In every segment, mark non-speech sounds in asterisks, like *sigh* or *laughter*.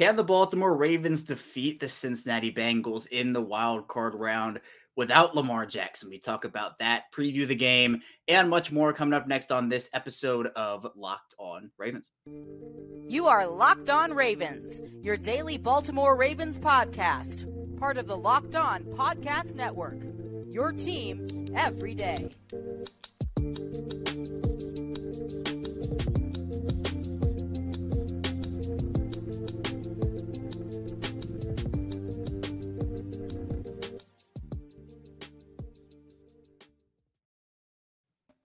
Can the Baltimore Ravens defeat the Cincinnati Bengals in the wild card round without Lamar Jackson? We talk about that, preview the game, and much more coming up next on this episode of Locked On Ravens. You are Locked On Ravens, your daily Baltimore Ravens podcast, part of the Locked On Podcast Network. Your team every day.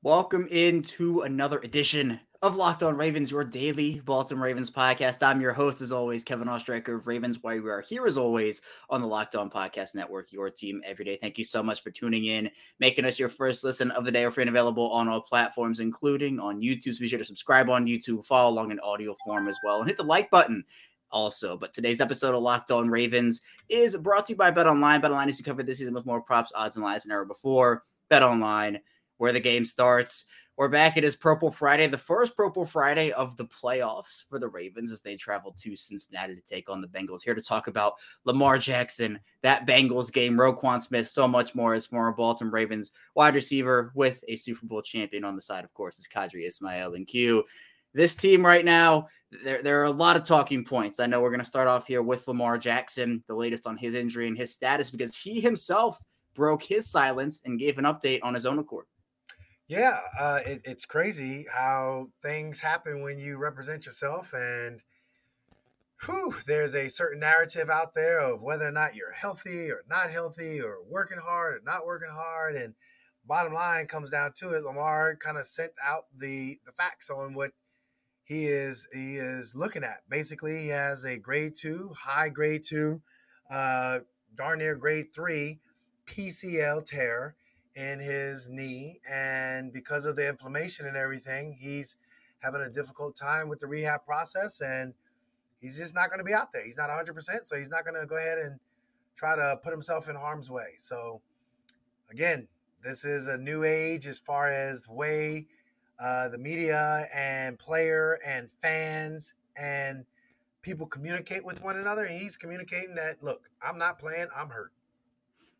Welcome into another edition of Locked On Ravens, your daily Baltimore Ravens podcast. I'm your host, as always, Kevin Oestreicher of Ravens. Why we are here, as always, on the Locked On Podcast Network, your team every day. Thank you so much for tuning in, making us your first listen of the day. We're free and available on all platforms, including on YouTube. So be sure to subscribe on YouTube, follow along in audio form as well, and hit the like button also. But today's episode of Locked On Ravens is brought to you by Bet Online. Bet Online is to cover this season with more props, odds, and lines than ever before. Bet Online where the game starts. We're back. It is Purple Friday, the first Purple Friday of the playoffs for the Ravens as they travel to Cincinnati to take on the Bengals. Here to talk about Lamar Jackson, that Bengals game, Roquan Smith, so much more as former Baltimore Ravens wide receiver with a Super Bowl champion on the side, of course, is Qadry Ismail and Q. This team right now, there, there are a lot of talking points. I know we're going to start off here with Lamar Jackson, the latest on his injury and his status, because he himself broke his silence and gave an update on his own accord. Yeah, uh, it, it's crazy how things happen when you represent yourself, and whew, there's a certain narrative out there of whether or not you're healthy or not healthy, or working hard or not working hard. And bottom line comes down to it, Lamar kind of sent out the the facts on what he is he is looking at. Basically, he has a grade two, high grade two, uh, darn near grade three PCL tear in his knee, and because of the inflammation and everything, he's having a difficult time with the rehab process, and he's just not going to be out there. He's not 100%, so he's not going to go ahead and try to put himself in harm's way. So, again, this is a new age as far as way uh, the media and player and fans and people communicate with one another. And he's communicating that, look, I'm not playing, I'm hurt.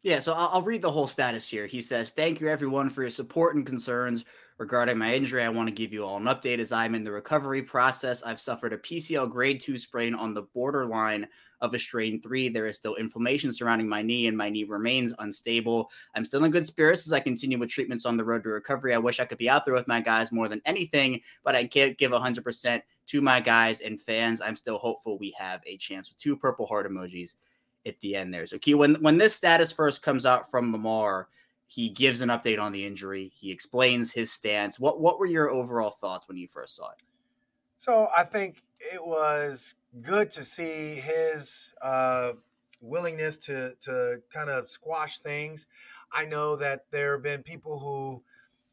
Yeah, so I'll, I'll, read the whole status here. He says, Thank you, everyone, for your support and concerns regarding my injury. I want to give you all an update as I'm in the recovery process. I've suffered a PCL grade two sprain on the borderline of a strain three. There is still inflammation surrounding my knee, and my knee remains unstable. I'm still in good spirits as I continue with treatments on the road to recovery. I wish I could be out there with my guys more than anything, but I can't give 100% to my guys and fans. I'm still hopeful we have a chance with two purple heart emojis at the end there. So, Key, when when this status first comes out from Lamar, he gives an update on the injury. He explains his stance. What what were your overall thoughts when you first saw it? So I think it was good to see his uh, willingness to to kind of squash things. I know that there have been people who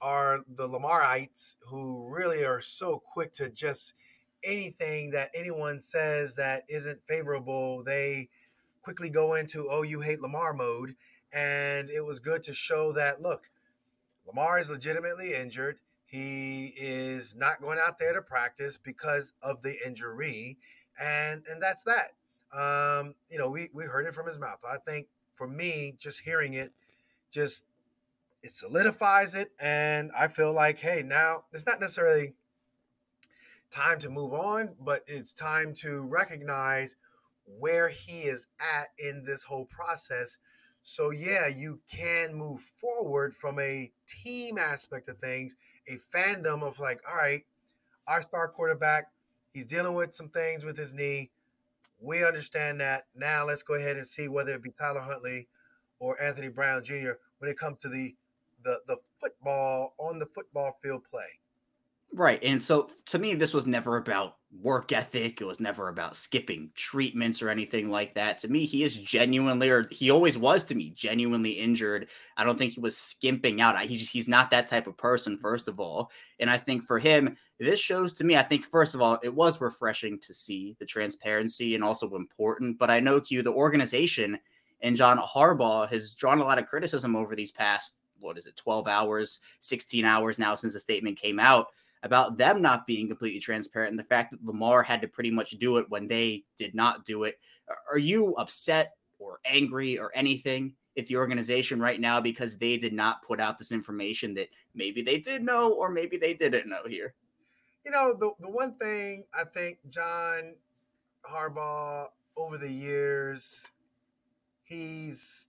are the Lamarites who really are so quick to just anything that anyone says that isn't favorable, they quickly go into oh you hate Lamar mode, and it was good to show that look, Lamar is legitimately injured. He is not going out there to practice because of the injury, and and that's that. Um, you know, we we heard it from his mouth. I think for me, just hearing it, just it solidifies it, and I feel like, hey, now it's not necessarily time to move on, but it's time to recognize where he is at in this whole process. So, yeah, you can move forward from a team aspect of things, a fandom of like, all right, our star quarterback, he's dealing with some things with his knee. We understand that. Now let's go ahead and see whether it be Tyler Huntley or Anthony Brown Jr. when it comes to the the the football on the football field play. Right. And so to me, this was never about work ethic. It was never about skipping treatments or anything like that. To me, he is genuinely, or he always was to me, genuinely injured. I don't think he was skimping out. He just, he's not that type of person, first of all. And I think for him, this shows to me, I think, first of all, it was refreshing to see the transparency and also important. But I know, Q, the organization and John Harbaugh has drawn a lot of criticism over these past, what is it, 12 hours, 16 hours now since the statement came out about them not being completely transparent and the fact that Lamar had to pretty much do it when they did not do it. Are you upset or angry or anything at the organization right now because they did not put out this information that maybe they did know or maybe they didn't know here? You know, the, the one thing I think John Harbaugh over the years, he's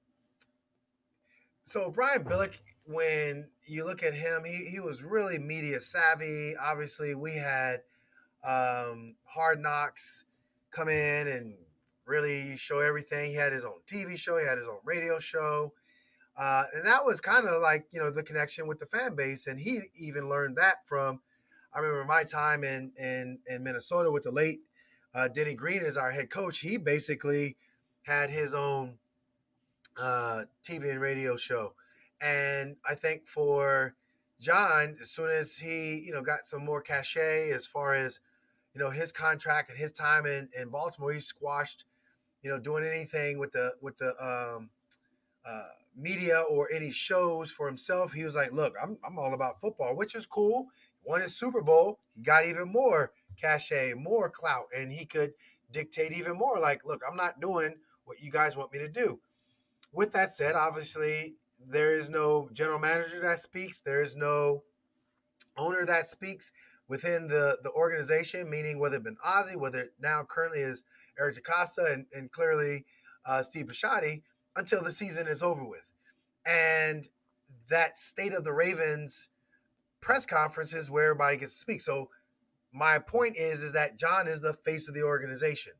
so Brian Billick, when you look at him, he, he was really media savvy. Obviously, we had um, Hard Knocks come in and really show everything. He had his own TV show, he had his own radio show. Uh, and that was kind of like, you know, the connection with the fan base. And he even learned that from, I remember my time in, in, in Minnesota with the late uh, Denny Green as our head coach. He basically had his own uh, TV and radio show. And I think for John, as soon as he, you know, got some more cachet as far as, you know, his contract and his time in, in Baltimore, he squashed, you know, doing anything with the with the um, uh, media or any shows for himself. He was like, look, I'm, I'm all about football, which is cool. Won his Super Bowl. He got even more cachet, more clout, and he could dictate even more. Like, look, I'm not doing what you guys want me to do with that said, obviously there is no general manager that speaks. There is no owner that speaks within the the organization. Meaning whether it been Ozzie, whether it now currently is Eric DeCosta, and, and clearly uh, Steve Bisciotti, until the season is over with. And that state of the Ravens press conference is where everybody gets to speak. So my point is is that John is the face of the organization.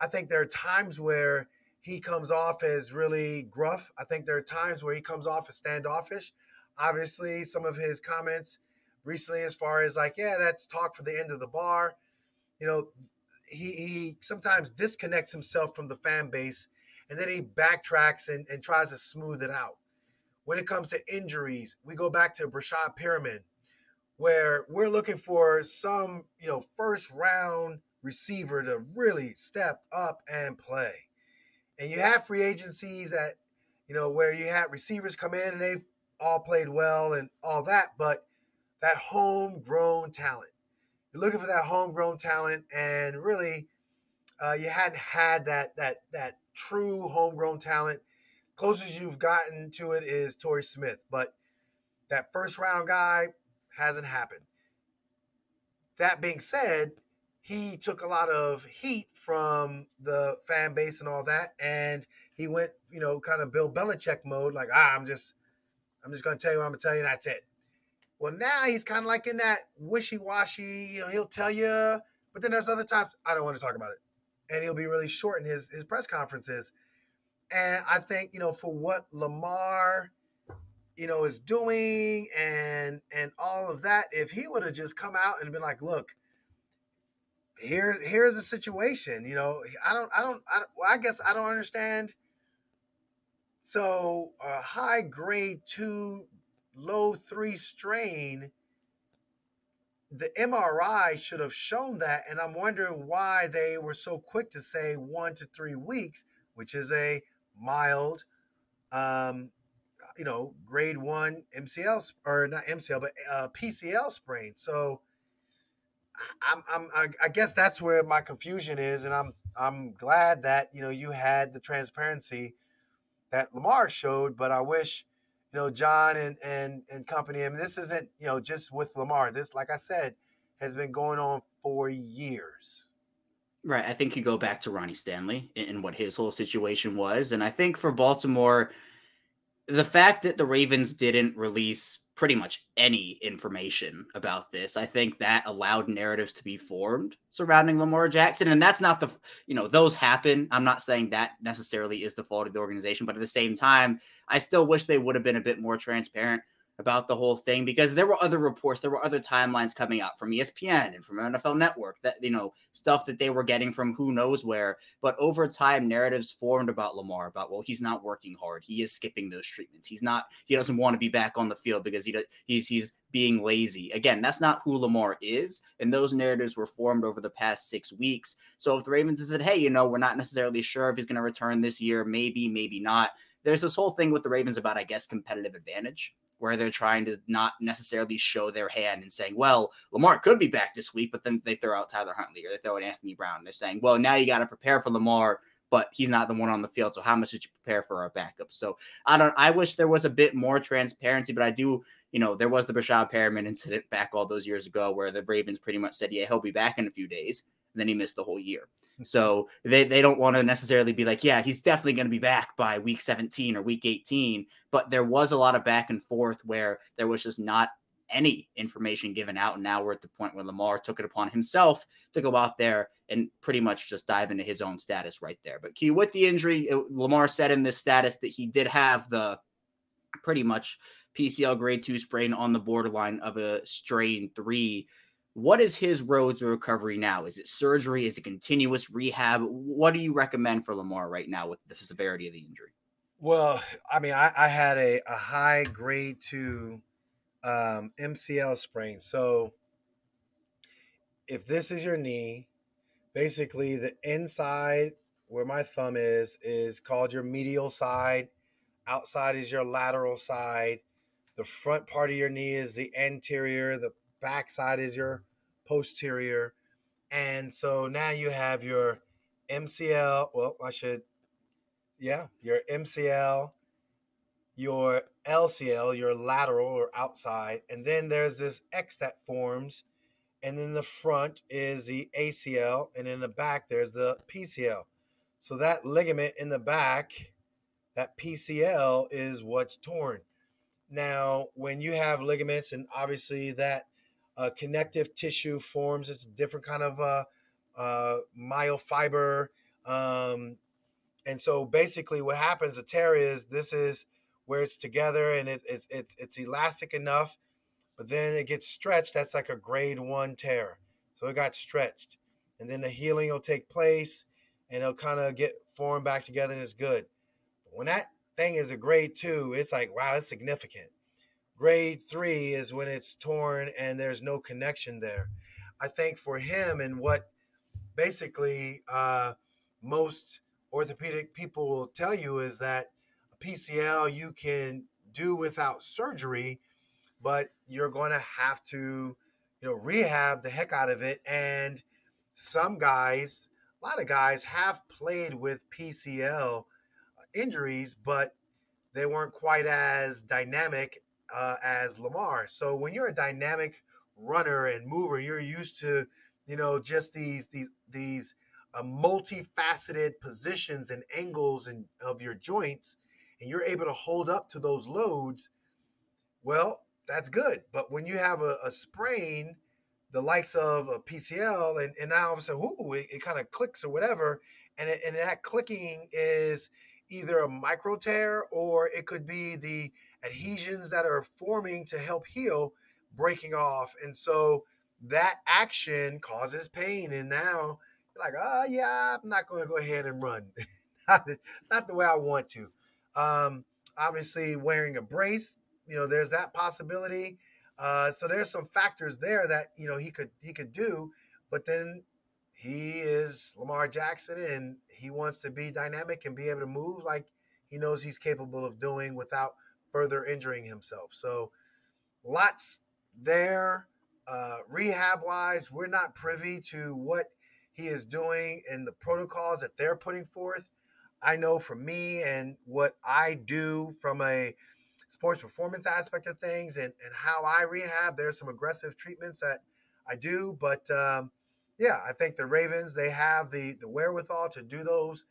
I think there are times where he comes off as really gruff. I think there are times where he comes off as standoffish. Obviously, some of his comments recently, as far as like, yeah, that's talk for the end of the bar. You know, he, he sometimes disconnects himself from the fan base and then he backtracks and, and tries to smooth it out. When it comes to injuries, we go back to Breshad Perriman, where we're looking for some, you know, first round receiver to really step up and play and you have free agencies that you know where you have receivers come in and they've all played well and all that, but that homegrown talent. You're looking for that homegrown talent, and really, uh, you hadn't had that that that true homegrown talent. Closest you've gotten to it is Torrey Smith, but that first round guy hasn't happened. That being said, he took a lot of heat from the fan base and all that, and he went, you know, kind of Bill Belichick mode, like, ah, I'm just, I'm just gonna tell you what I'm gonna tell you, and that's it. Well, now he's kind of like in that wishy-washy, you know, he'll tell you, but then there's other times I don't want to talk about it, and he'll be really short in his his press conferences. And I think you know for what Lamar, you know, is doing and and all of that, if he would have just come out and been like, look here here's the situation you know i don't i don't i, well, I guess i don't understand. So a high grade 2 low 3 strain the mri should have shown that and i'm wondering why they were so quick to say 1 to 3 weeks which is a mild um you know grade 1 mcl or not mcl but uh, pcl sprain. So I'm, I'm, I guess that's where my confusion is, and I'm, I'm glad that you know you had the transparency that Lamar showed, but I wish, you know, John and and and company. I mean, this isn't you know just with Lamar. This, like I said, has been going on for years. Right. I think you go back to Ronnie Stanley and what his whole situation was, and I think for Baltimore, the fact that the Ravens didn't release pretty much any information about this. I think that allowed narratives to be formed surrounding Lamar Jackson. And that's not the, you know, those happen. I'm not saying that necessarily is the fault of the organization, but at the same time, I still wish they would have been a bit more transparent about the whole thing because there were other reports, there were other timelines coming out from ESPN and from NFL Network that you know stuff that they were getting from who knows where. But over time, narratives formed about Lamar about well, he's not working hard, he is skipping those treatments, he's not, he doesn't want to be back on the field because he does, he's he's being lazy. Again, that's not who Lamar is, and those narratives were formed over the past six weeks. So if the Ravens said, hey, you know, we're not necessarily sure if he's going to return this year, maybe, maybe not. There's this whole thing with the Ravens about, I guess, competitive advantage where they're trying to not necessarily show their hand and saying, well, Lamar could be back this week, but then they throw out Tyler Huntley or they throw out Anthony Brown. They're saying, well, now you got to prepare for Lamar, but he's not the one on the field. So how much did you prepare for our backup? So I don't, I wish there was a bit more transparency, but I do, you know, there was the Breshad Perriman incident back all those years ago where the Ravens pretty much said, yeah, he'll be back in a few days. And then he missed the whole year. So they, they don't want to necessarily be like, yeah, he's definitely going to be back by week 17 or week 18. But there was a lot of back and forth where there was just not any information given out. And now we're at the point where Lamar took it upon himself to go out there and pretty much just dive into his own status right there. But Key, with the injury, it, Lamar said in this status that he did have the pretty much PCL grade two sprain on the borderline of a strain three what is his road to recovery now? Is it surgery? Is it continuous rehab? What do you recommend for Lamar right now with the severity of the injury? Well, I mean, I, I had a, a high grade two um, MCL sprain. So if this is your knee, basically the inside where my thumb is is called your medial side. Outside is your lateral side. The front part of your knee is the anterior. The backside is your posterior. And so now you have your MCL. Well, I should, yeah, your MCL, your LCL, your lateral or outside. And then there's this X that forms. And then the front is the ACL. And in the back, there's the PCL. So that ligament in the back, that PCL is what's torn. Now, when you have ligaments, and obviously that uh, connective tissue forms. It's a different kind of uh, uh, myofiber. Um, and so basically, what happens, a tear is this is where it's together and it, it's, it's, it's elastic enough, but then it gets stretched. That's like a grade one tear. So it got stretched. And then the healing will take place and it'll kind of get formed back together and it's good. But when that thing is a grade two, it's like, wow, it's significant. Grade three is when it's torn and there's no connection there. I think for him and what basically uh, most orthopedic people will tell you is that PCL you can do without surgery, but you're going to have to, you know, rehab the heck out of it. And some guys, a lot of guys have played with PCL injuries, but they weren't quite as dynamic uh, as Lamar. So when you're a dynamic runner and mover, you're used to, you know, just these these these uh, multifaceted positions and angles and of your joints, and you're able to hold up to those loads. Well, that's good. But when you have a, a sprain, the likes of a PCL, and, and now all of a sudden, ooh, it, it kind of clicks or whatever, and it, and that clicking is either a micro tear or it could be the adhesions that are forming to help heal breaking off. And so that action causes pain. And now you're like, oh, yeah, I'm not going to go ahead and run. *laughs* not, not the way I want to. Um, obviously, wearing a brace, you know, there's that possibility. Uh, so there's some factors there that you know he could he could do, but then he is Lamar Jackson and he wants to be dynamic and be able to move like he knows he's capable of doing without further injuring himself. So lots there. Uh, rehab wise, we're not privy to what he is doing and the protocols that they're putting forth. I know for me and what I do from a sports performance aspect of things and, and how I rehab, there's some aggressive treatments that I do. But um, yeah, I think the Ravens, they have the, the wherewithal to do those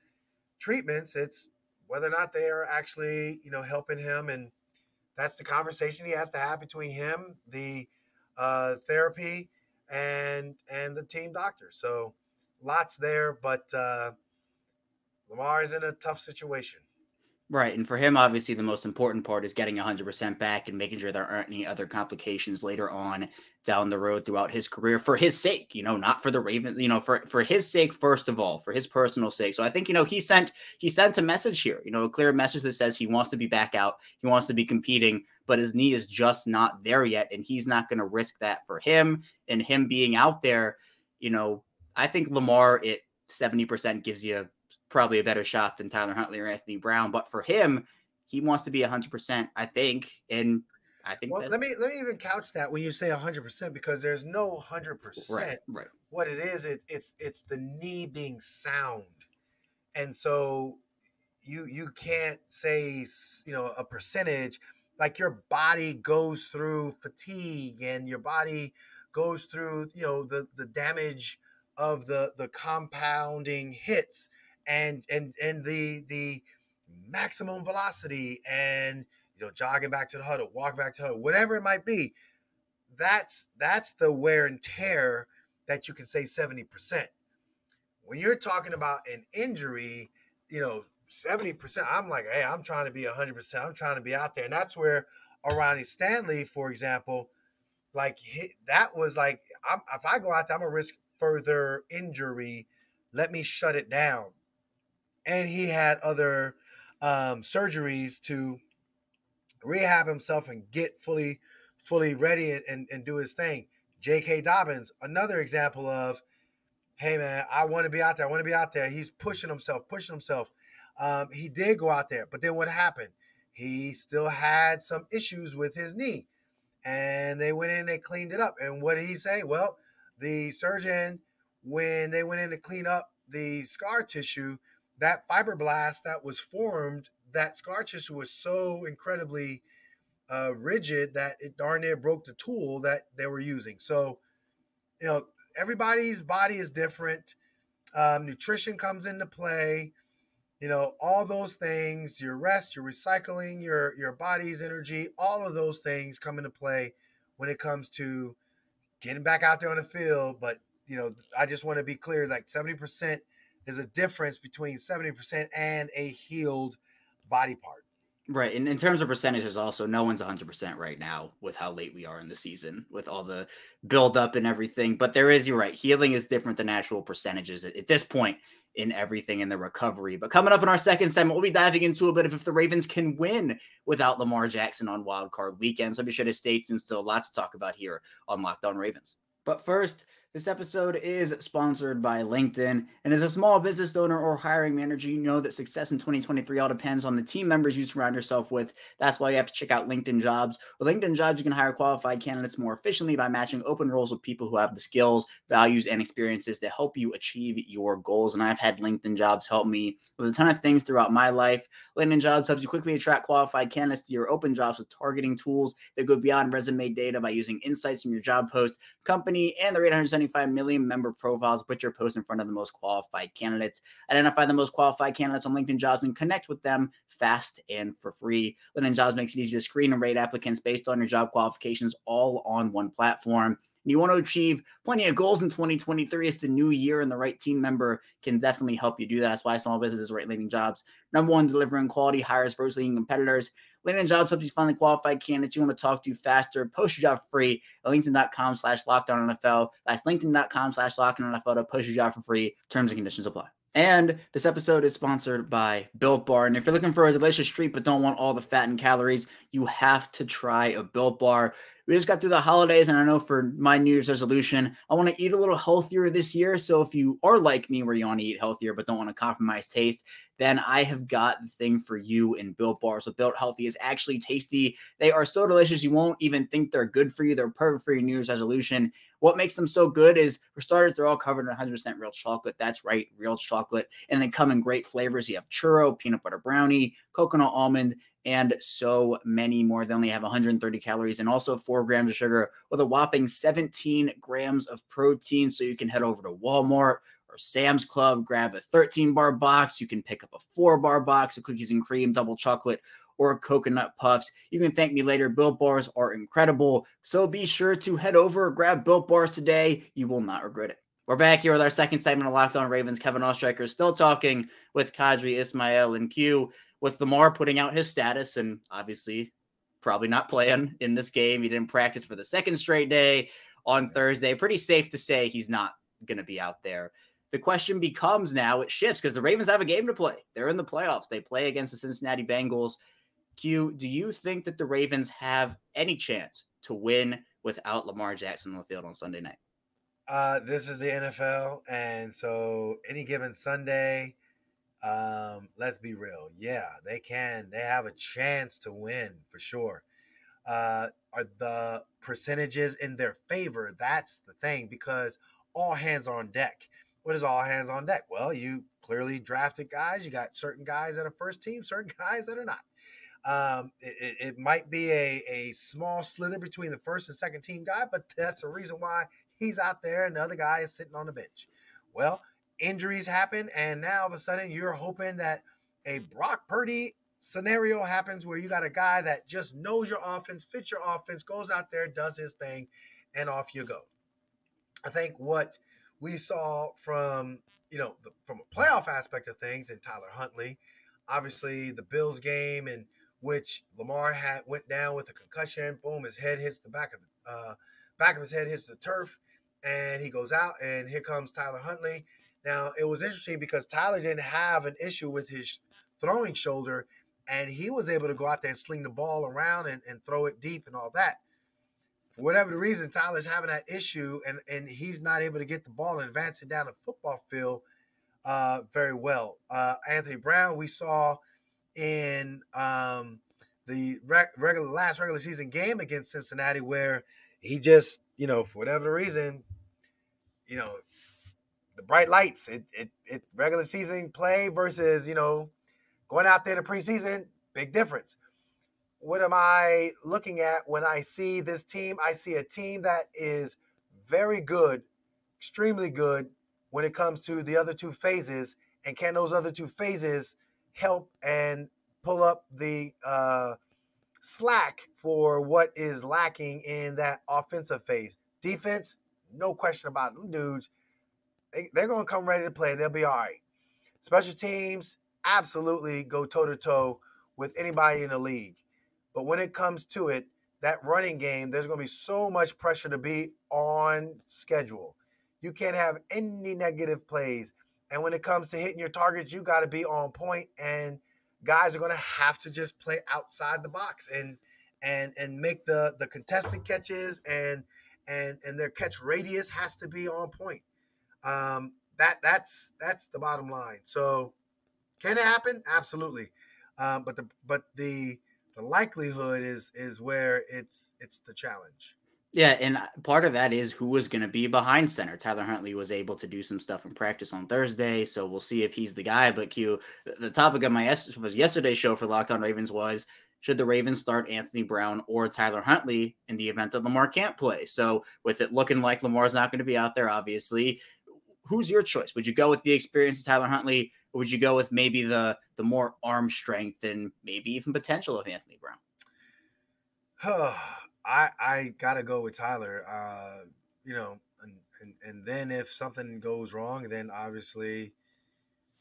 treatments. It's whether or not they are actually, you know, helping him. And that's the conversation he has to have between him, the uh, therapy, and and the team doctor. So lots there, but uh, Lamar is in a tough situation. Right. And for him, obviously, the most important part is getting 100% back and making sure there aren't any other complications later on down the road throughout his career for his sake, you know, not for the Ravens, you know, for, for his sake, first of all, for his personal sake. So I think, you know, he sent, he sent a message here, you know, a clear message that says he wants to be back out. He wants to be competing, but his knee is just not there yet. And he's not going to risk that for him and him being out there. You know, I think Lamar, it 70% gives you probably a better shot than Tyler Huntley or Anthony Brown. But for him, he wants to be 100%, I think. And I think. Well, let me let me even couch that when you say hundred percent because there's no hundred percent. right, right. What it is, it, it's it's the knee being sound, and so you you can't say you know a percentage like your body goes through fatigue and your body goes through you know the the damage of the the compounding hits and and and the the maximum velocity and you know jogging back to the huddle walking back to the huddle whatever it might be that's that's the wear and tear that you can say 70% when you're talking about an injury you know 70% i'm like hey i'm trying to be 100% i'm trying to be out there and that's where Ronnie stanley for example like that was like I'm, if i go out there i'm gonna risk further injury. Let me shut it down and he had other um, surgeries to rehab himself and get fully fully ready and, and, and do his thing. J.k dobbins another example of hey man i want to be out there i want to be out there. He's pushing himself pushing himself. Um, he did go out there but then what happened? He still had some issues with his knee and they went in and cleaned it up and what did he say? Well the surgeon when they went in to clean up the scar tissue that fibroblast that was formed, that scar tissue was so incredibly uh, rigid that it darn near broke the tool that they were using. So, you know, everybody's body is different. Um, nutrition comes into play. You know, all those things, your rest, your recycling, your your body's energy, all of those things come into play when it comes to getting back out there on the field. But you know, I just want to be clear: like seventy percent there's a difference between 70% and a healed body part. Right. And in terms of percentages, also, no one's 100% right now with how late we are in the season, with all the build up and everything. But there is, you're right, healing is different than actual percentages at, at this point in everything in the recovery. But coming up in our second segment, we'll be diving into a bit of if the Ravens can win without Lamar Jackson on Wild Card Weekend. So be sure to stay tuned. Still lots to talk about here on Locked On Ravens. But first, this episode is sponsored by LinkedIn. And as a small business owner or hiring manager, you know that success in 2023 all depends on the team members you surround yourself with. That's why you have to check out LinkedIn Jobs. With LinkedIn Jobs, you can hire qualified candidates more efficiently by matching open roles with people who have the skills, values, and experiences to help you achieve your goals. And I've had LinkedIn Jobs help me with a ton of things throughout my life. LinkedIn Jobs helps you quickly attract qualified candidates to your open jobs with targeting tools that go beyond resume data by using insights from your job post, company, and the 870 175 million member profiles. Put your post in front of the most qualified candidates. Identify the most qualified candidates on LinkedIn Jobs and connect with them fast and for free. LinkedIn Jobs makes it easy to screen and rate applicants based on your job qualifications all on one platform you want to achieve plenty of goals in 2023, it's the new year, and the right team member can definitely help you do that. That's why small businesses, right leading jobs, number one, delivering quality hires versus leading competitors. LinkedIn Jobs helps you find the qualified candidates you want to talk to faster. Post your job free at linkedin.com slash lockdown NFL. That's linkedin.com slash lockdown NFL to post your job for free. Terms and conditions apply. And this episode is sponsored by Built Bar. And if you're looking for a delicious treat but don't want all the fat and calories, you have to try a Built Bar. We just got through the holidays, and I know for my New Year's resolution, I want to eat a little healthier this year. So if you are like me, where you want to eat healthier but don't want to compromise taste, then I have got the thing for you in Built Bar. So Built Healthy is actually tasty. They are so delicious, you won't even think they're good for you. They're perfect for your New Year's resolution. What makes them so good is, for starters, they're all covered in 100% real chocolate. That's right, real chocolate. And they come in great flavors. You have churro, peanut butter brownie, coconut almond, and so many more. They only have 130 calories and also four grams of sugar with a whopping 17 grams of protein. So you can head over to Walmart or Sam's Club, grab a 13 bar box. You can pick up a four bar box of cookies and cream, double chocolate, or coconut puffs. You can thank me later. Built bars are incredible. So be sure to head over, grab Built bars today. You will not regret it. We're back here with our second segment of Locked On Ravens. Kevin Oestreicher still talking with Qadry Ismail and Q with Lamar putting out his status and obviously probably not playing in this game. He didn't practice for the second straight day on Thursday. Pretty safe to say he's not going to be out there. The question becomes now it shifts because the Ravens have a game to play. They're in the playoffs. They play against the Cincinnati Bengals. Q, do you think that the Ravens have any chance to win without Lamar Jackson on the field on Sunday night? Uh, this is the NFL, and so any given Sunday, um, let's be real. Yeah, they can. They have a chance to win for sure. Uh, are the percentages in their favor? That's the thing because all hands on deck. What is all hands on deck? Well, you clearly drafted guys. You got certain guys that are first team, *laughs* certain guys that are not. Um, it, it, might be a, a small slither between the first and second team guy, but that's the reason why he's out there and the other guy is sitting on the bench. Well, injuries happen, and now all of a sudden you're hoping that a Brock Purdy scenario happens where you got a guy that just knows your offense, fits your offense, goes out there, does his thing, and off you go. I think what we saw from you know the, from a playoff aspect of things in Tyler Huntley, obviously the Bills game in which Lamar had went down with a concussion. Boom, his head hits the back of the uh, back of his head hits the turf, and he goes out. And here comes Tyler Huntley. Now it was interesting because Tyler didn't have an issue with his throwing shoulder, and he was able to go out there and sling the ball around and, and throw it deep and all that. For whatever the reason, Tyler's having that issue, and and he's not able to get the ball and advance it down the football field uh, very well. Uh, Anthony Brown, we saw in um, the regular last regular season game against Cincinnati where he just, you know, for whatever reason, you know, the bright lights, it it, it regular season play versus, you know, going out there in the preseason, big difference. What am I looking at when I see this team? I see a team that is very good, extremely good when it comes to the other two phases. And can those other two phases help and pull up the uh, slack for what is lacking in that offensive phase. Defense, no question about them dudes. They, they're going to come ready to play. And they'll be all right. Special teams, absolutely go toe to toe with anybody in the league. But when it comes to it, that running game, there's going to be so much pressure to be on schedule. You can't have any negative plays. And when it comes to hitting your targets, you got to be on point and guys are going to have to just play outside the box and and and make the the contested catches and and and their catch radius has to be on point. Um, that that's that's the bottom line. So can it happen? Absolutely. Um, but the but the the likelihood is is where it's it's the challenge. Yeah, and part of that is who was going to be behind center. Tyler Huntley was able to do some stuff in practice on Thursday, so we'll see if he's the guy. But Q, the topic of my was yesterday's show for Locked On Ravens was should the Ravens start Anthony Brown or Tyler Huntley in the event that Lamar can't play? So with it looking like Lamar's not going to be out there, obviously, who's your choice? Would you go with the experience of Tyler Huntley, or would you go with maybe the the more arm strength and maybe even potential of Anthony Brown? *sighs* I I gotta go with Tyler. Uh, you know, and, and and then if something goes wrong, then obviously,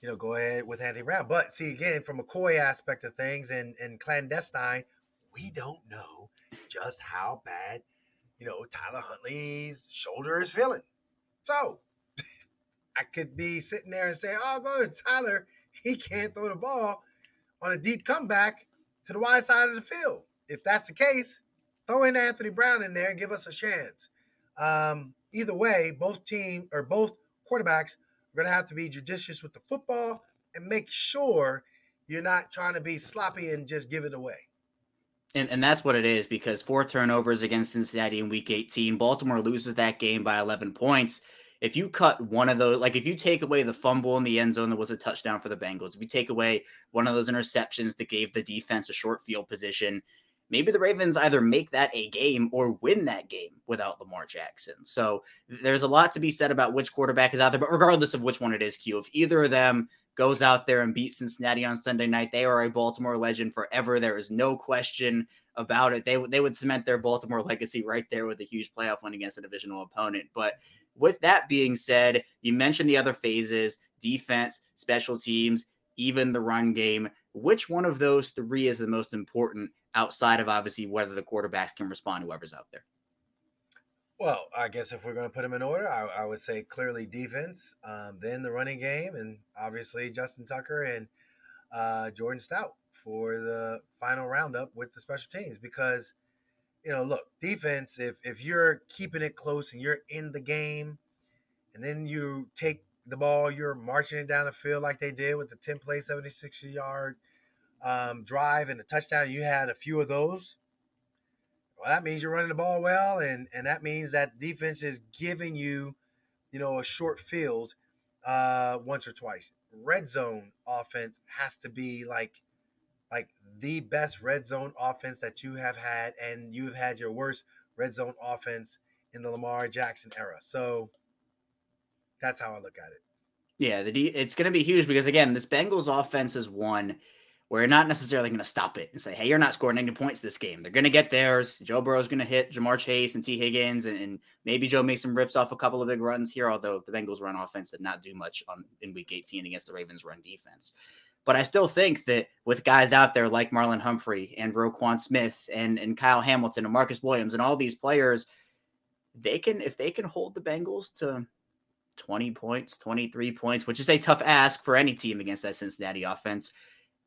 you know, go ahead with Anthony Brown. But see, again, from a coy aspect of things and and clandestine, we don't know just how bad, you know, Tyler Huntley's shoulder is feeling. So I could be sitting there and say, "Oh, go to Tyler. He can't throw the ball on a deep comeback to the wide side of the field." If that's the case, throw in Anthony Brown in there and give us a chance. Um, either way, both team or both quarterbacks are going to have to be judicious with the football and make sure you're not trying to be sloppy and just give it away. And, and that's what it is because four turnovers against Cincinnati in week 18. Baltimore loses that game by 11 points. If you cut one of those, like if you take away the fumble in the end zone that was a touchdown for the Bengals, if you take away one of those interceptions that gave the defense a short field position, maybe the Ravens either make that a game or win that game without Lamar Jackson. So there's a lot to be said about which quarterback is out there, but regardless of which one it is, Q, if either of them goes out there and beats Cincinnati on Sunday night, they are a Baltimore legend forever. There is no question about it. They, they would cement their Baltimore legacy right there with a huge playoff win against a divisional opponent. But with that being said, you mentioned the other phases defense, special teams, even the run game. Which one of those three is the most important outside of obviously whether the quarterbacks can respond, whoever's out there? Well, I guess if we're going to put them in order, I, I would say clearly defense, um, then the running game, and obviously Justin Tucker and uh, Jordan Stout for the final roundup with the special teams. Because, you know, look, defense, if, if you're keeping it close and you're in the game, and then you take the ball, you're marching it down the field like they did with the 10 play, 76 yard um, drive and a touchdown, you had a few of those, Well, that means you're running the ball well, and and that means that defense is giving you, you know, a short field uh, once or twice. Red zone offense has to be like like the best red zone offense that you have had, and you've had your worst red zone offense in the Lamar Jackson era. So that's how I look at it. Yeah, the D, it's going to be huge because again, this Bengals offense is one where you're not necessarily going to stop it and say, "Hey, you're not scoring any points this game." They're going to get theirs. Joe Burrow's going to hit Ja'Marr Chase and Tee Higgins, and, and, maybe Joe some rips off a couple of big runs here. Although the Bengals run offense did not do much on in Week 18 against the Ravens run defense. But I still think that with guys out there like Marlon Humphrey and Roquan Smith and, and Kyle Hamilton and Marcus Williams and all these players, they can if they can hold the Bengals to 20 points, 23 points, which is a tough ask for any team against that Cincinnati offense.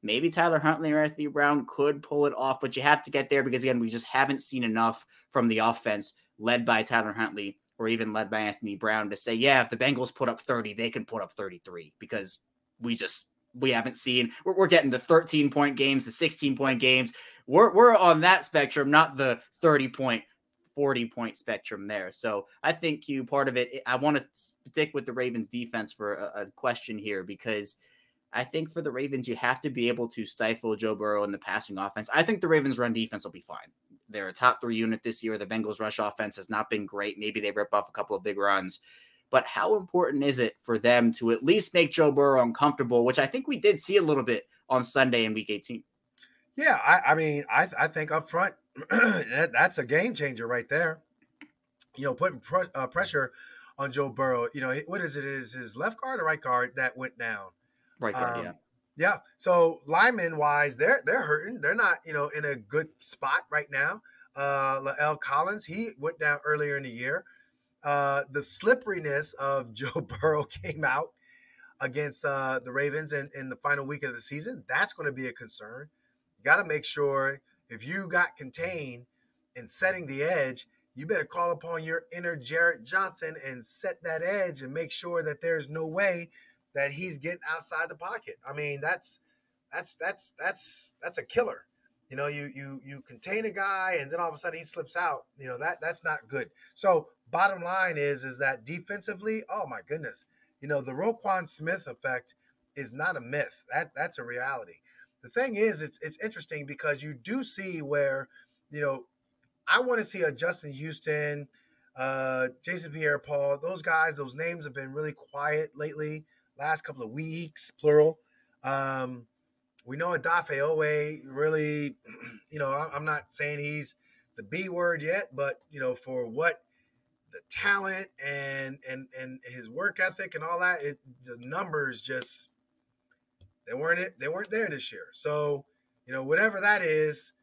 Maybe Tyler Huntley or Anthony Brown could pull it off, but you have to get there because again, we just haven't seen enough from the offense led by Tyler Huntley or even led by Anthony Brown to say, yeah, if the Bengals put up 30, they can put up 33 because we just we haven't seen. We're, we're getting the 13 point games, the 16 point games. We're we're on that spectrum, not the 30 point 40 point spectrum there. So I think you part of it. I want to stick with the Ravens defense for a, a, question here because I think for the Ravens, you have to be able to stifle Joe Burrow in the passing offense. I think the Ravens run defense will be fine. They're a top three unit this year. The Bengals rush offense has not been great. Maybe they rip off a couple of big runs. But how important is it for them to at least make Joe Burrow uncomfortable, which I think we did see a little bit on Sunday in week 18? Yeah, I, I mean, I, I think up front, *clears throat* that, that's a game changer right there. You know, putting pr- uh, pressure on Joe Burrow. You know, what is it? Is his left guard or right guard that went down? Right guard, um, yeah. Yeah. So lineman wise, they're they're hurting. They're not, you know, in a good spot right now. Uh La'el Collins, he went down earlier in the year. Uh the slipperiness of *laughs* Joe Burrow came out against uh the Ravens in, in the final week of the season. That's going to be a concern. You got to make sure if you got contained in setting the edge, you better call upon your inner Jarrett Johnson and set that edge and make sure that there's no way that he's getting outside the pocket. I mean, that's that's that's that's that's a killer. You know, you you you contain a guy and then all of a sudden he slips out. You know, that that's not good. So bottom line is is that defensively, oh my goodness, you know, the Roquan Smith effect is not a myth. That that's a reality the thing is, it's it's interesting because you do see where, you know, I want to see a Justin Houston, uh, Jason Pierre-Paul. Those guys, those names have been really quiet lately. Last couple of weeks, plural. Um, we know Odafe Oweh really, *clears throat* you know, I'm not saying he's the B word yet, but you know, for what the talent and and and his work ethic and all that, it, the numbers just they weren't it. They weren't there this year. So, you know, whatever that is,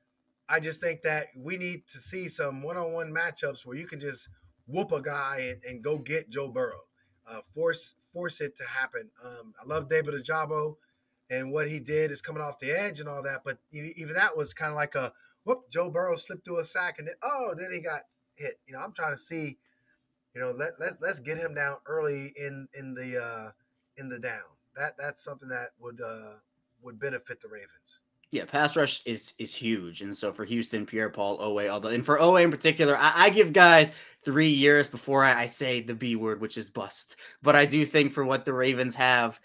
I just think that we need to see some one-on-one matchups where you can just whoop a guy and, and go get Joe Burrow. Uh, force force it to happen. Um, I love David Ojabo and what he did is coming off the edge and all that. But even that was kind of like a whoop. Joe Burrow slipped through a sack and then oh, then he got hit. You know, I'm trying to see. You know, let let let's get him down early in in the uh, in the down that that's something that would uh, would benefit the Ravens. Yeah, pass rush is is huge, and so for Houston, Pierre Paul, Oweh, although and for Oweh in particular, I, I give guys three years before I, I, say the B word, which is bust. But I do think for what the Ravens have,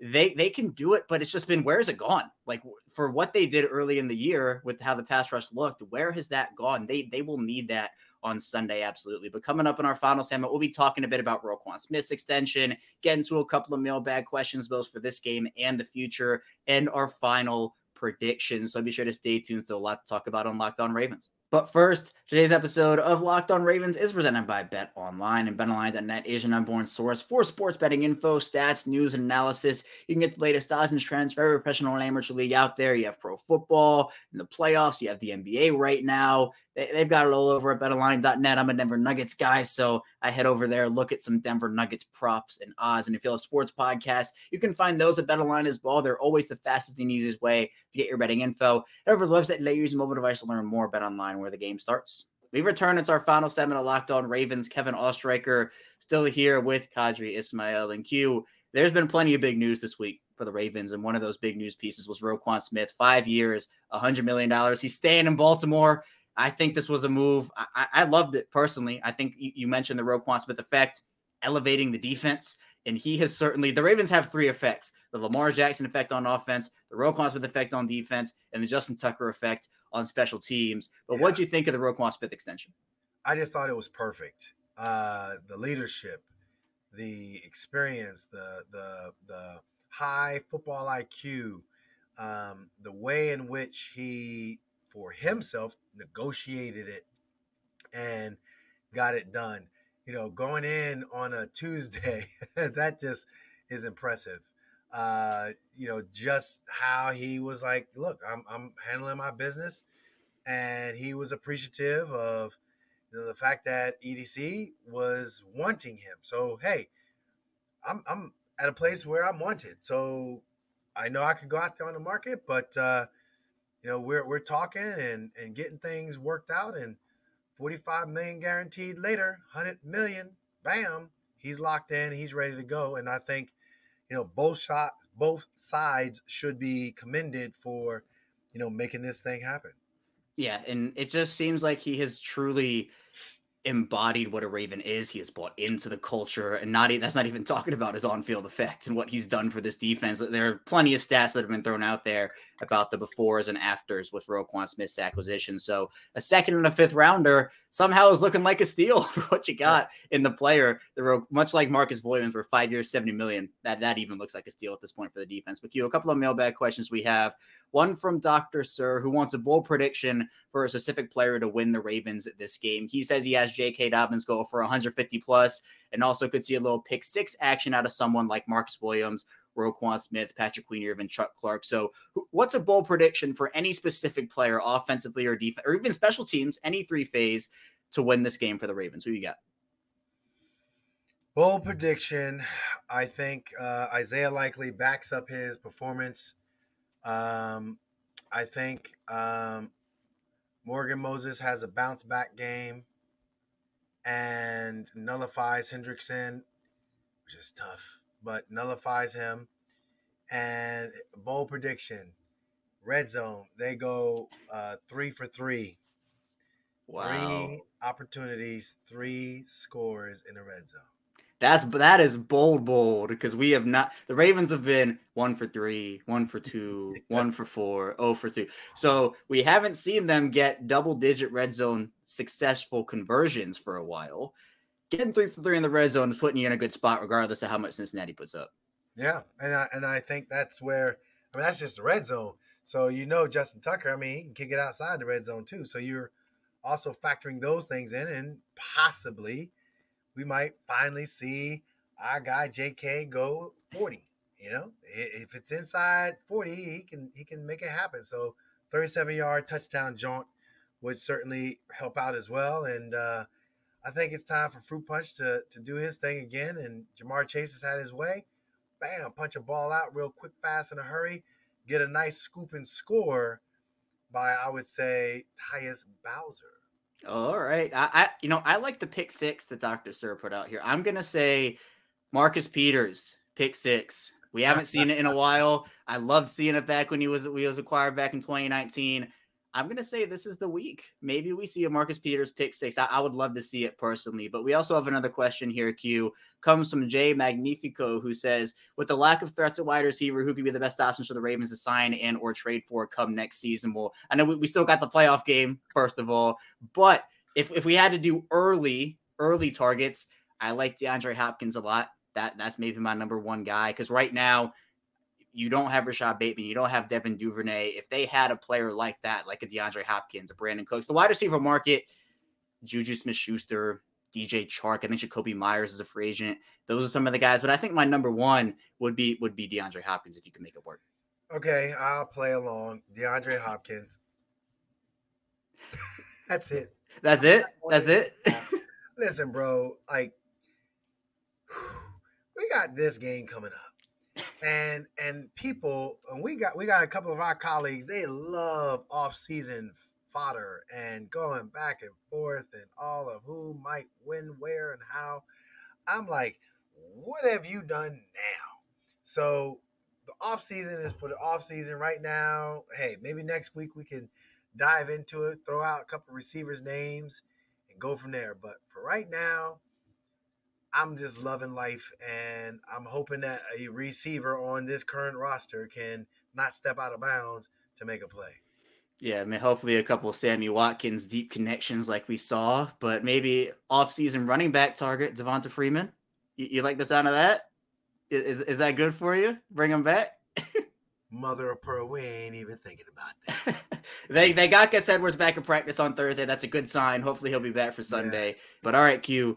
they they can do it, but it's just been where's it gone? Like for what they did early in the year with how the pass rush looked, where has that gone? They they will need that on Sunday, absolutely. But coming up in our final segment, we'll be talking a bit about Roquan Smith's extension, get into a couple of mailbag questions, both for this game and the future, and our final predictions. So be sure to stay tuned. So a lot to talk about on Locked On Ravens. But first, today's episode of Locked On Ravens is presented by Bet Online, and BetOnline.net is your number one source for sports betting info, stats, news, and analysis. You can get the latest odds and trends for every professional and amateur league out there. You have pro football in the playoffs. You have the NBA right now. They, have got it all over at BetOnline.net. I'm a Denver Nuggets guy, so I head over there, look at some Denver Nuggets props and odds. And if you have a sports podcast, you can find those at BetOnline as well. They're always the fastest and easiest way to get your betting info. Head over to the website and use a mobile device to learn more about online where the game starts. We return. It's our final segment of Locked On Ravens. Kevin Oestreicher still here with Qadry Ismail and Q. There's been plenty of big news this week for the Ravens, and one of those big news pieces was Roquan Smith. Five years, $100 million. He's staying in Baltimore. I think this was a move. I, I loved it personally. I think you, you mentioned the Roquan Smith effect, elevating the defense. And he has certainly, the Ravens have three effects the Lamar Jackson effect on offense, the Roquan Smith effect on defense, and the Justin Tucker effect on special teams. But yeah. what do you think of the Roquan Smith extension? I just thought it was perfect. Uh, the leadership, the experience, the the the high football IQ, um, the way in which he, for himself, negotiated it and got it done. You know, going in on a Tuesday, *laughs* that just is impressive. Uh, you know, just how he was like, look, I'm, I'm handling my business. And he was appreciative of you know, the fact that EDC was wanting him. So, hey, I'm, I'm at a place where I'm wanted. So I know I could go out there on the market, but uh, you know, we're we're talking and and getting things worked out and 45 million guaranteed later, 100 million, bam, he's locked in, he's ready to go. And I think, you know, both shots, both sides should be commended for, you know, making this thing happen. Yeah, and it just seems like he has truly embodied what a Raven is. He has bought into the culture, and not that's not even talking about his on-field effect and what he's done for this defense. There are plenty of stats that have been thrown out there about the befores and afters with Roquan Smith's acquisition. So a second and a fifth rounder somehow is looking like a steal *laughs* for what you got in the player. The Ro- much like Marcus Williams, for five years, seventy million. That that even looks like a steal at this point for the defense. But you, a couple of mailbag questions we have. One from Dr. Sir, who wants a bold prediction for a specific player to win the Ravens at this game. He says he has J.K. Dobbins go for 150 plus, and also could see a little pick six action out of someone like Marcus Williams, Roquan Smith, Patrick Queen, even Chuck Clark. So, what's a bold prediction for any specific player, offensively or defense, or even special teams, any three phase to win this game for the Ravens? Who you got? Bold prediction. I think uh, Isaiah Likely backs up his performance um, I think um, Morgan Moses has a bounce back game and nullifies Hendrickson, which is tough, but nullifies him. And bold prediction red zone, they go uh, three for three. Wow. Three opportunities, three scores in the red zone. That's that is bold, bold because we have not. The Ravens have been one for three, one for two, *laughs* one for four, oh for two. So we haven't seen them get double digit red zone successful conversions for a while. Getting three for three in the red zone is putting you in a good spot, regardless of how much Cincinnati puts up. Yeah, and I and I think that's where I mean that's just the red zone. So you know Justin Tucker, I mean he can kick it outside the red zone too. So you're also factoring those things in, and possibly we might finally see our guy JK go 40. You know, if it's inside 40, he can he can make it happen. So 37 yard touchdown jaunt would certainly help out as well. And uh, I think it's time for Fruit Punch to to do his thing again. And Ja'Marr Chase has had his way. Bam, punch a ball out real quick, fast, in a hurry. Get a nice scoop and score by I would say Tyus Bowser. All right. I, I, you know, I like the pick six that Dr. Sir put out here. I'm gonna say Marcus Peters, pick six. We haven't seen it in a *laughs* while. I loved seeing it back when he was he was acquired back in 2019. I'm gonna say this is the week. Maybe we see a Marcus Peters pick six. I, I, would love to see it personally. But we also have another question here. Q comes from Jay Magnifico, who says, with the lack of threats at wide receiver, who could be the best options for the Ravens to sign and or trade for come next season? Well, I know we, we still got the playoff game first of all, but if if we had to do early early targets, I like DeAndre Hopkins a lot. That that's maybe my number one guy because right now you don't have Rashod Bateman, you don't have Devin Duvernay. If they had a player like that, like a DeAndre Hopkins, a Brandin Cooks, the wide receiver market, Juju Smith Schuster, DJ Chark, I think Jakobi Meyers is a free agent. Those are some of the guys, but I think my number one would be would be DeAndre Hopkins if you can make it work. Okay, I'll play along. DeAndre Hopkins. *laughs* That's it. That's it. That's it. Listen, bro, like *sighs* we got this game coming up and and people and we got we got a couple of our colleagues they love off-season fodder and going back and forth and all of who might win where and how. I'm like what have you done now? So the off season is for the off season right now. Hey maybe next week we can dive into it, throw out a couple receivers' names, and go from there. But for right now, I'm just loving life, and I'm hoping that a receiver on this current roster can not step out of bounds to make a play. Yeah, I mean, hopefully a couple Sammy Watkins deep connections like we saw, but maybe off-season running back target Devonta Freeman. You, you like the sound of that? Is is that good for you? Bring him back. Mother of pearl, we ain't even thinking about *laughs* that. they they got Gus Edwards back in practice on Thursday. That's a good sign. Hopefully he'll be back for Sunday. Yeah. But all right, Q.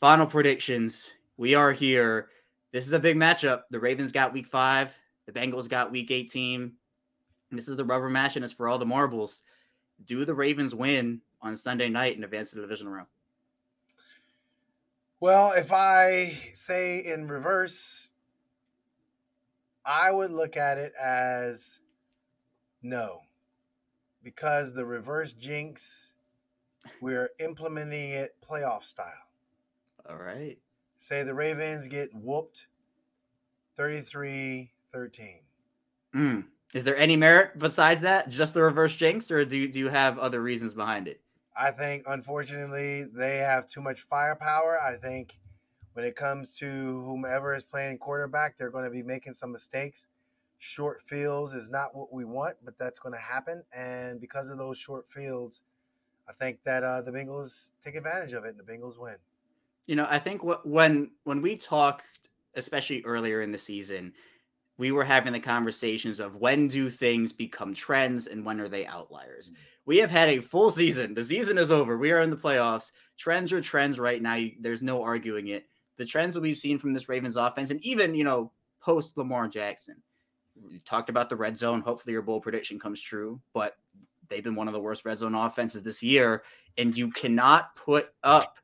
Final predictions. We are here. This is a big matchup. The Ravens got week five. The Bengals got week 18. This is the rubber match, and it's for all the marbles. Do the Ravens win on Sunday night and advance to the divisional round? Well, if I say in reverse, I would look at it as no, because the reverse jinx, we're implementing it playoff style. All right. Say the Ravens get whooped 33 13. Mm. Is there any merit besides that? Just the reverse jinx, or do you, do you have other reasons behind it? I think, unfortunately, they have too much firepower. I think when it comes to whomever is playing quarterback, they're going to be making some mistakes. Short fields is not what we want, but that's going to happen. And because of those short fields, I think that uh, the Bengals take advantage of it and the Bengals win. You know, I think what, when when we talked, especially earlier in the season, we were having the conversations of when do things become trends and when are they outliers. Mm-hmm. We have had a full season. The season is over. We are in the playoffs. Trends are trends right now. There's no arguing it the trends that we've seen from this Ravens offense, and even you know post Lamar Jackson. We talked about the red zone. Hopefully, your bold prediction comes true, but they've been one of the worst red zone offenses this year, and you cannot put up.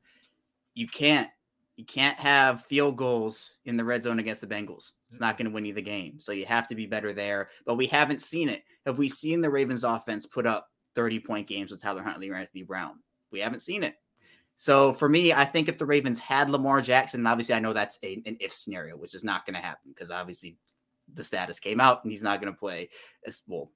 You can't. You can't have field goals in the red zone against the Bengals. It's not going to win you the game. So you have to be better there. But we haven't seen it. Have we seen the Ravens offense put up 30 point games with Tyler Huntley or Anthony Brown? We haven't seen it. So for me, I think if the Ravens had Lamar Jackson, and obviously I know that's a, an if scenario, which is not going to happen because obviously the status came out and he's not going to play as well.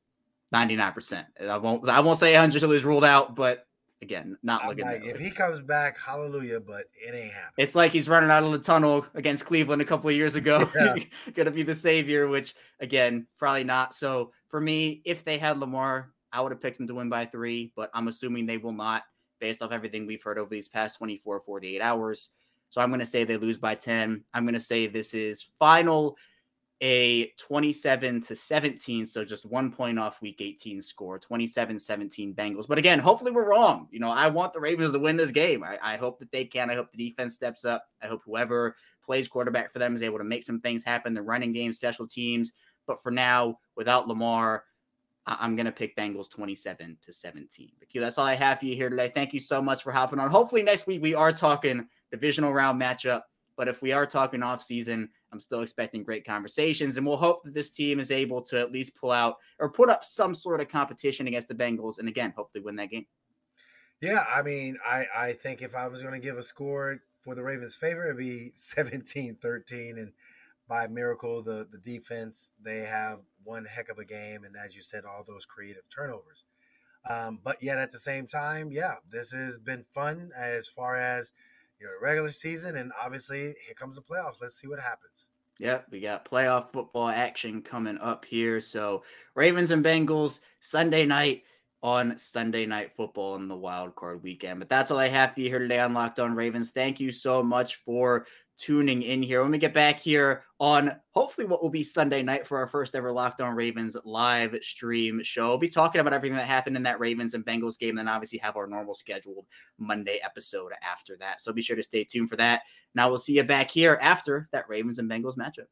99%. I won't I won't say 100 until he's ruled out, but again, not looking like, If he comes back, hallelujah, but it ain't happening. It's like he's running out of the tunnel against Cleveland a couple of years ago. Yeah. *laughs* Gonna be the savior, which again, probably not. So for me, if they had Lamar, I would have picked them to win by three, but I'm assuming they will not based off everything we've heard over these past 24, 48 hours. So I'm going to say they lose by 10. I'm going to say this is final a 27 to 17. So just one point off week 18 score, 27 17 Bengals. But again, hopefully we're wrong. You know, I want the Ravens to win this game. I, I hope that they can. I hope the defense steps up. I hope whoever plays quarterback for them is able to make some things happen. The running game, special teams. But for now, without Lamar, I'm going to pick Bengals 27 to 17. But Q, that's all I have for you here today. Thank you so much for hopping on. Hopefully next week we are talking divisional round matchup. But if we are talking off season, I'm still expecting great conversations, and we'll hope that this team is able to at least pull out or put up some sort of competition against the Bengals, and again, hopefully win that game. Yeah, I mean, I I think if I was going to give a score for the Ravens' favor, it'd be *laughs* 17-13, and by miracle, the the defense they have one heck of a game, and as you said, all those creative turnovers. Um, but yet at the same time, yeah, this has been fun as far as you know regular season, and obviously here comes the playoffs. Let's see what happens. Yep, we got playoff football action coming up here. So Ravens and Bengals Sunday night on Sunday Night Football in the wild card weekend. But that's all I have for you here today on Locked On Ravens. Thank you so much for tuning in here. When we get back here on hopefully what will be Sunday night for our first ever Locked On Ravens live stream show, we'll be talking about everything that happened in that Ravens and Bengals game, and then obviously have our normal scheduled Monday episode after that. So be sure to stay tuned for that. Now we'll see you back here after that Ravens and Bengals matchup.